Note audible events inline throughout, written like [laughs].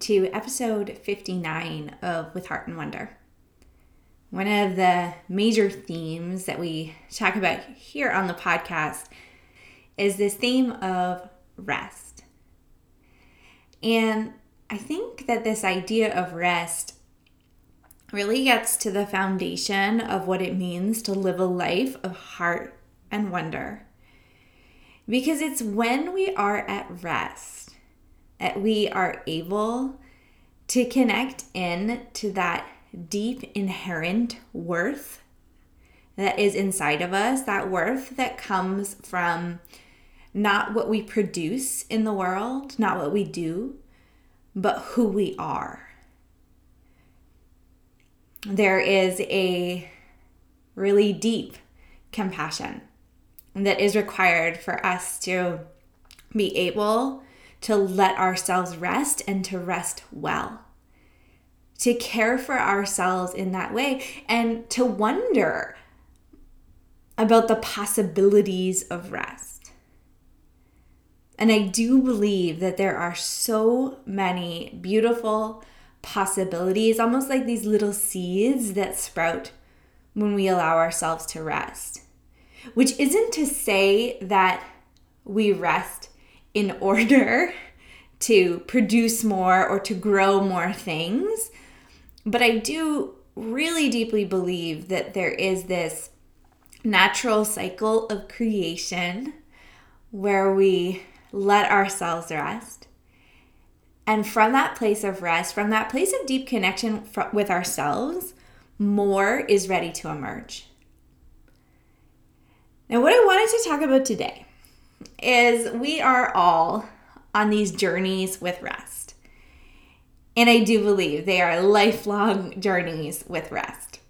to episode 59 of With Heart and Wonder. One of the major themes that we talk about here on the podcast is this theme of rest. And I think that this idea of rest really gets to the foundation of what it means to live a life of heart and wonder. Because it's when we are at rest Eh, we are able to connect in to that deep inherent worth that is inside of us, that worth that comes from not what we produce in the world, not what we do, but who we are. There is a really deep compassion that is required for us to be able to let ourselves rest and to rest well. To care for ourselves in that way and to wonder about the possibilities of rest. And I do believe that there are so many beautiful possibilities, almost like these little seeds that sprout when we allow ourselves to rest. Which isn't to say that we rest in [laughs] order to produce more or to grow more things. But I do really deeply believe that there is this natural cycle of creation where we let ourselves rest. And from that place of rest, from that place of deep connection with ourselves, more is ready to emerge. Now, what I wanted to talk about today is we are all on these journeys with rest. And I do believe they are lifelong journeys with rest.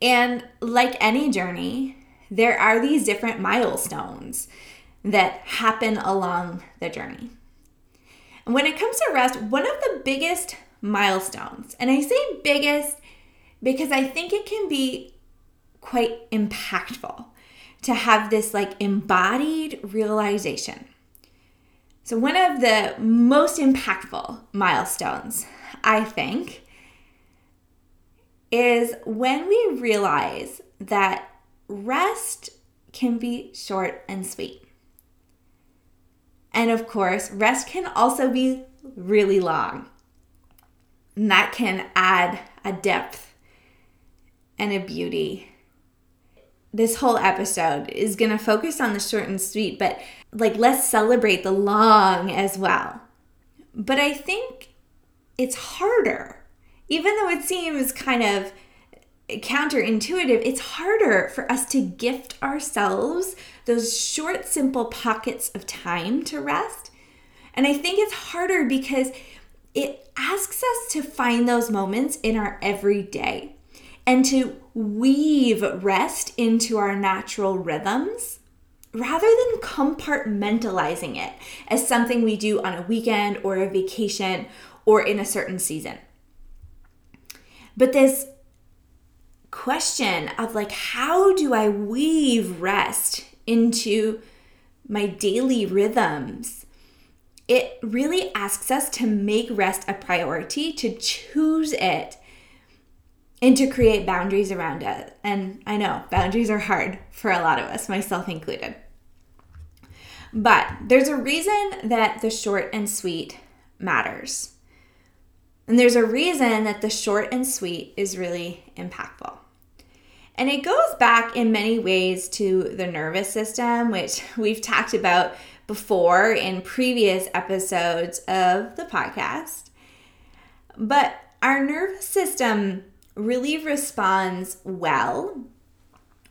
And like any journey, there are these different milestones that happen along the journey. And when it comes to rest, one of the biggest milestones, and I say biggest because I think it can be quite impactful, to have this like embodied realization. So, one of the most impactful milestones, I think, is when we realize that rest can be short and sweet. And of course, rest can also be really long. And that can add a depth and a beauty this whole episode is going to focus on the short and sweet, but like let's celebrate the long as well. But I think it's harder, even though it seems kind of counterintuitive, it's harder for us to gift ourselves those short, simple pockets of time to rest. And I think it's harder because it asks us to find those moments in our everyday and to weave rest into our natural rhythms rather than compartmentalizing it as something we do on a weekend or a vacation or in a certain season. But this question of like, how do I weave rest into my daily rhythms? It really asks us to make rest a priority, to choose it and to create boundaries around it. And I know boundaries are hard for a lot of us, myself included. But there's a reason that the short and sweet matters. And there's a reason that the short and sweet is really impactful. And it goes back in many ways to the nervous system, which [laughs] we've talked about before in previous episodes of the podcast. But our nervous system really responds well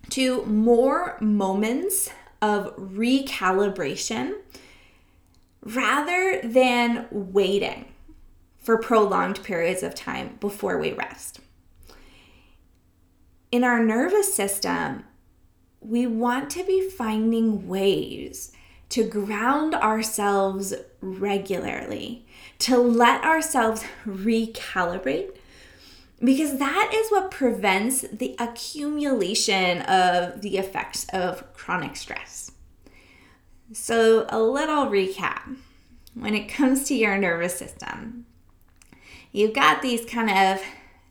to more moments of recalibration rather than waiting for prolonged periods of time before we rest. In our nervous system, we want to be finding ways to ground ourselves regularly, to let ourselves recalibrate, because that is what prevents the accumulation of the effects of chronic stress. So, a little recap when it comes to your nervous system, you've got these kind of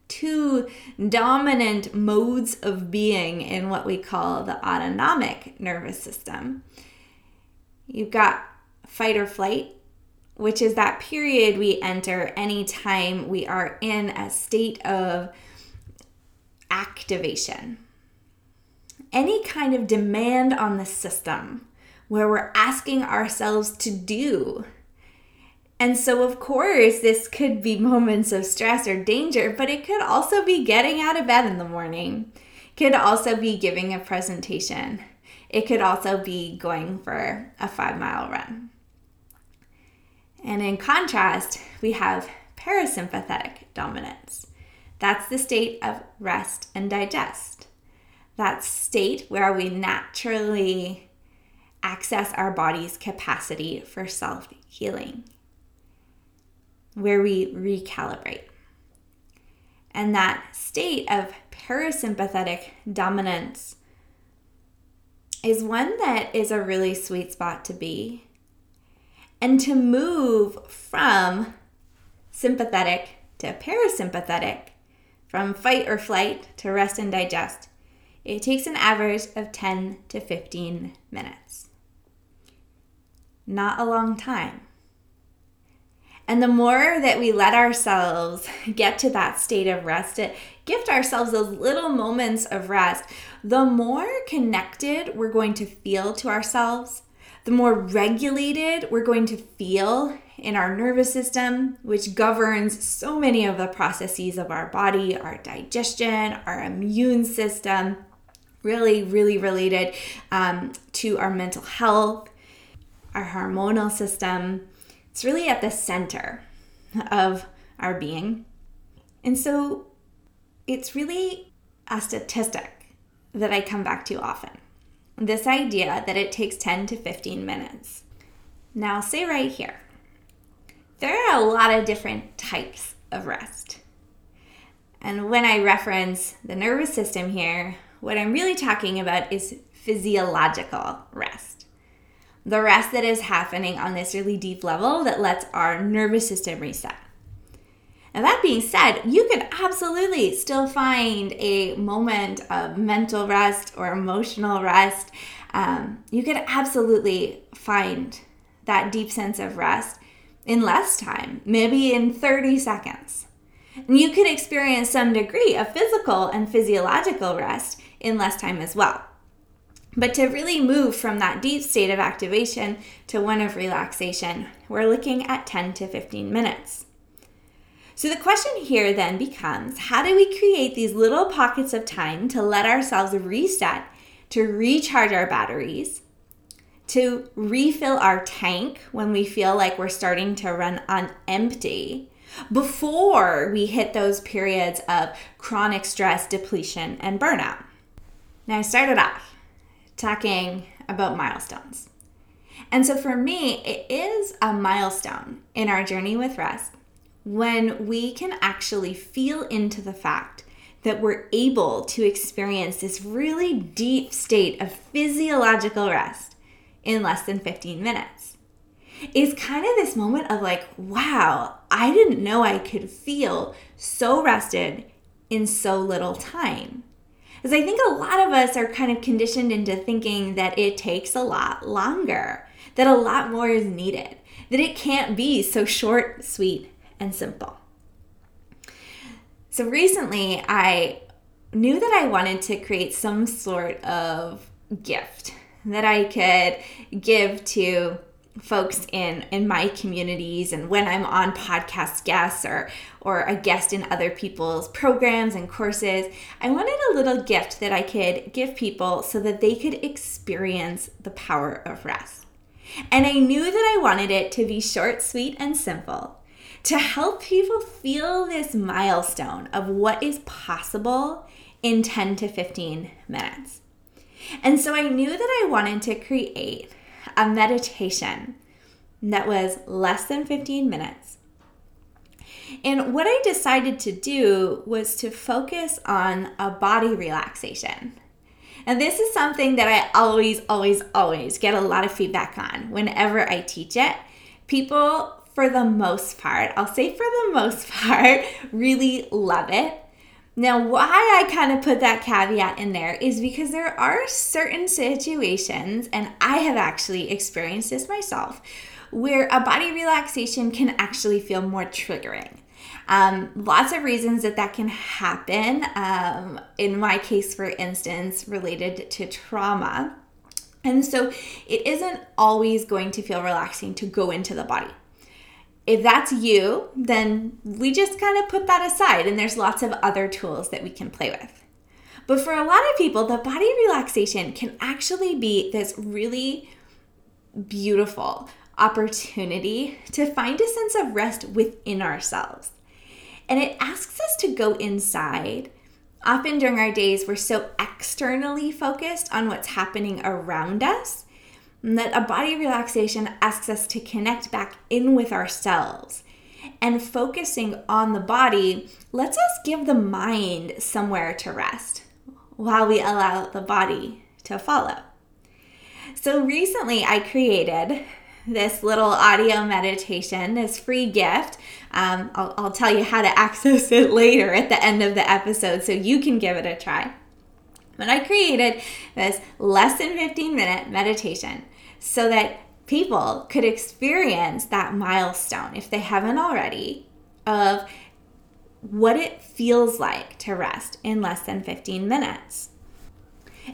two dominant modes of being in what we call the autonomic nervous system. You've got fight or flight, which is that period we enter anytime we are in a state of activation. Any kind of demand on the system where we're asking ourselves to do and so, of course, this could be [laughs] moments of stress or danger, but it could also be getting out of bed in the morning. It could also be giving a presentation. It could also be going for a five mile run. And in contrast, we have parasympathetic dominance. That's the state of rest and digest. That state where we naturally access our body's capacity for self healing where we recalibrate. And that state of parasympathetic dominance is one that is a really sweet spot to be. And to move from sympathetic to parasympathetic, from fight or flight to rest and digest, it takes an average of 10 to 15 minutes. Not a long time. And the more that we let ourselves [laughs] get to that state of rest, uh, gift ourselves those little moments of rest, the more connected we're going to feel to ourselves, the more regulated we're going to feel in our nervous system, which governs so many of the processes of our body, our digestion, our immune system, really, really related um, to our mental health, our hormonal system it's really at the center of our being. And so it's really a statistic that I come back to often this idea that it takes 10 to 15 minutes. Now, say right here, there are a lot of different types of rest. And when I reference the nervous system here, what I'm really talking about is physiological rest the rest that is happening on this really deep level that lets our nervous system reset. Now, that being said, you could absolutely still find a moment of mental rest or emotional rest. Um, you could absolutely find that deep sense of rest in less time, maybe in 30 seconds. And you could experience some degree of physical and physiological rest in less time as well. But to really move from that deep state of activation to one of relaxation, we're looking at 10 to 15 minutes. So the question here then becomes how do we create these little pockets of time to let ourselves reset, to recharge our batteries, to refill our tank when we feel like we're starting to run on empty? Before we hit those periods of chronic stress, depletion, and burnout. Now, I started off talking about milestones. And so for me, it is a milestone in our journey with rest when we can actually feel into the fact that we're able to experience this really deep state of physiological rest in less than 15 minutes. Is kind of this moment of like, wow, I didn't know I could feel so rested in so little time. Because I think a lot of us are kind of conditioned into thinking that it takes a lot longer, that a lot more is needed, that it can't be so short, sweet, and simple. So recently, I knew that I wanted to create some sort of gift that I could give to folks in in my communities and when I'm on podcast guests or or a guest in other people's programs and courses, I wanted a little gift that I could give people so that they could experience the power of rest. And I knew that I wanted it to be short, sweet, and simple to help people feel this milestone of what is possible in 10 to 15 minutes. And so I knew that I wanted to create a meditation that was less than 15 minutes. And what I decided to do was to focus on a body relaxation. And this is something that I always, always, always get a lot of feedback on whenever I teach it. People, for the most part, I'll say for the most [laughs] part, really love it. Now, why I kind of put that caveat in there is because there are certain situations, and I have actually experienced this myself, where a body relaxation can actually feel more triggering. Um, lots of reasons that that can happen. Um, in my case, for instance, related to trauma. And so it isn't always going to feel relaxing to go into the body. If that's you, then we just kind of put that aside, and there's lots of other tools that we can play with. But for a lot of people, the body relaxation can actually be this really beautiful opportunity to find a sense of rest within ourselves. And it asks us to go inside. Often during our days, we're so externally focused on what's happening around us that a body relaxation asks us to connect back in with ourselves. And focusing on the body lets us give the mind somewhere to rest while we allow the body to follow. So recently, I created this little audio meditation, this free gift. Um, I'll, I'll tell you how to [laughs] access it later at the end of the episode so you can give it a try. But I created this less than 15 minute meditation so that people could experience that milestone, if they haven't already, of what it feels like to rest in less than 15 minutes.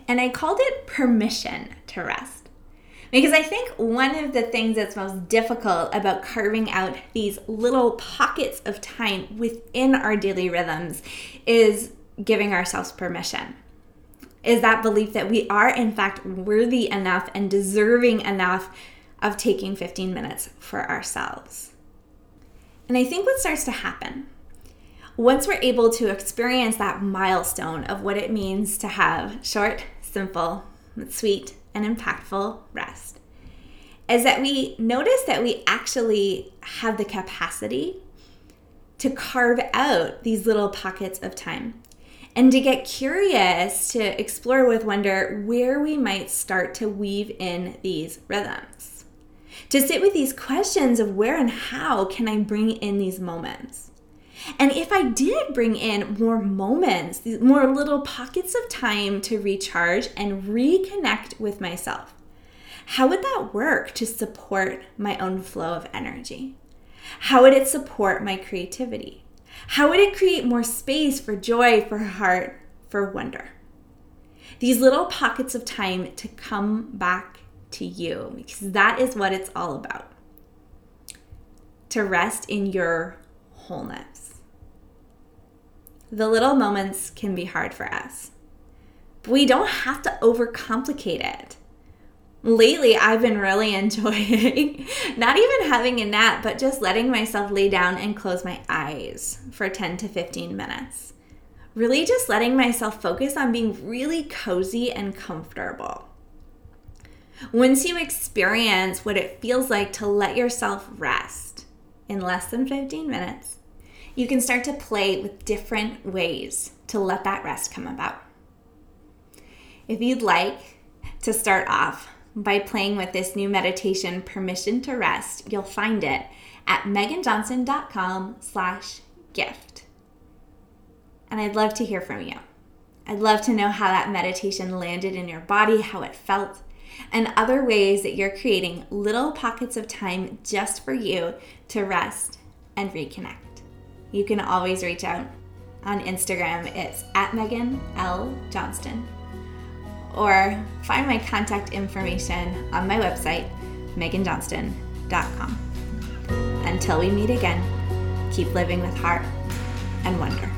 And I called it permission to rest. Because I think one of the things that's most difficult about carving out these little pockets of time within our daily rhythms is giving ourselves permission. Is that belief that we are, in fact, worthy enough and deserving enough of taking 15 minutes for ourselves. And I think what starts to happen once we're able to experience that milestone of what it means to have short, simple, sweet, and impactful rest is that we notice that we actually have the capacity to carve out these little pockets of time and to get curious to explore with wonder where we might start to weave in these rhythms. To sit with these questions of where and how can I bring in these moments? And if I did bring in more moments, more little pockets of time to recharge and reconnect with myself, how would that work to support my own flow of energy? How would it support my creativity? How would it create more space for joy, for heart, for wonder? These little pockets of time to come back to you, because that is what it's all about. To rest in your wholeness the little moments can be hard for us. But we don't have to overcomplicate it. Lately, I've been really [laughs] enjoying not even having a nap, but just letting myself lay down and close my eyes for 10 to 15 minutes. Really just letting myself focus on being really cozy and comfortable. Once you experience what it feels like to let yourself rest in less than 15 minutes, you can start to play with different ways to let that rest come about. If you'd like to start off by playing with this new meditation, Permission to Rest, you'll find it at meghanjohnston.com slash gift. And I'd love to hear from you. I'd love to know how that meditation landed in your body, how it felt, and other ways that you're creating little pockets of time just for you to rest and reconnect you can always reach out on Instagram. It's at Meghan L. Johnston. Or find my contact information on my website, meghanjohnston.com. Until we meet again, keep living with heart and wonder.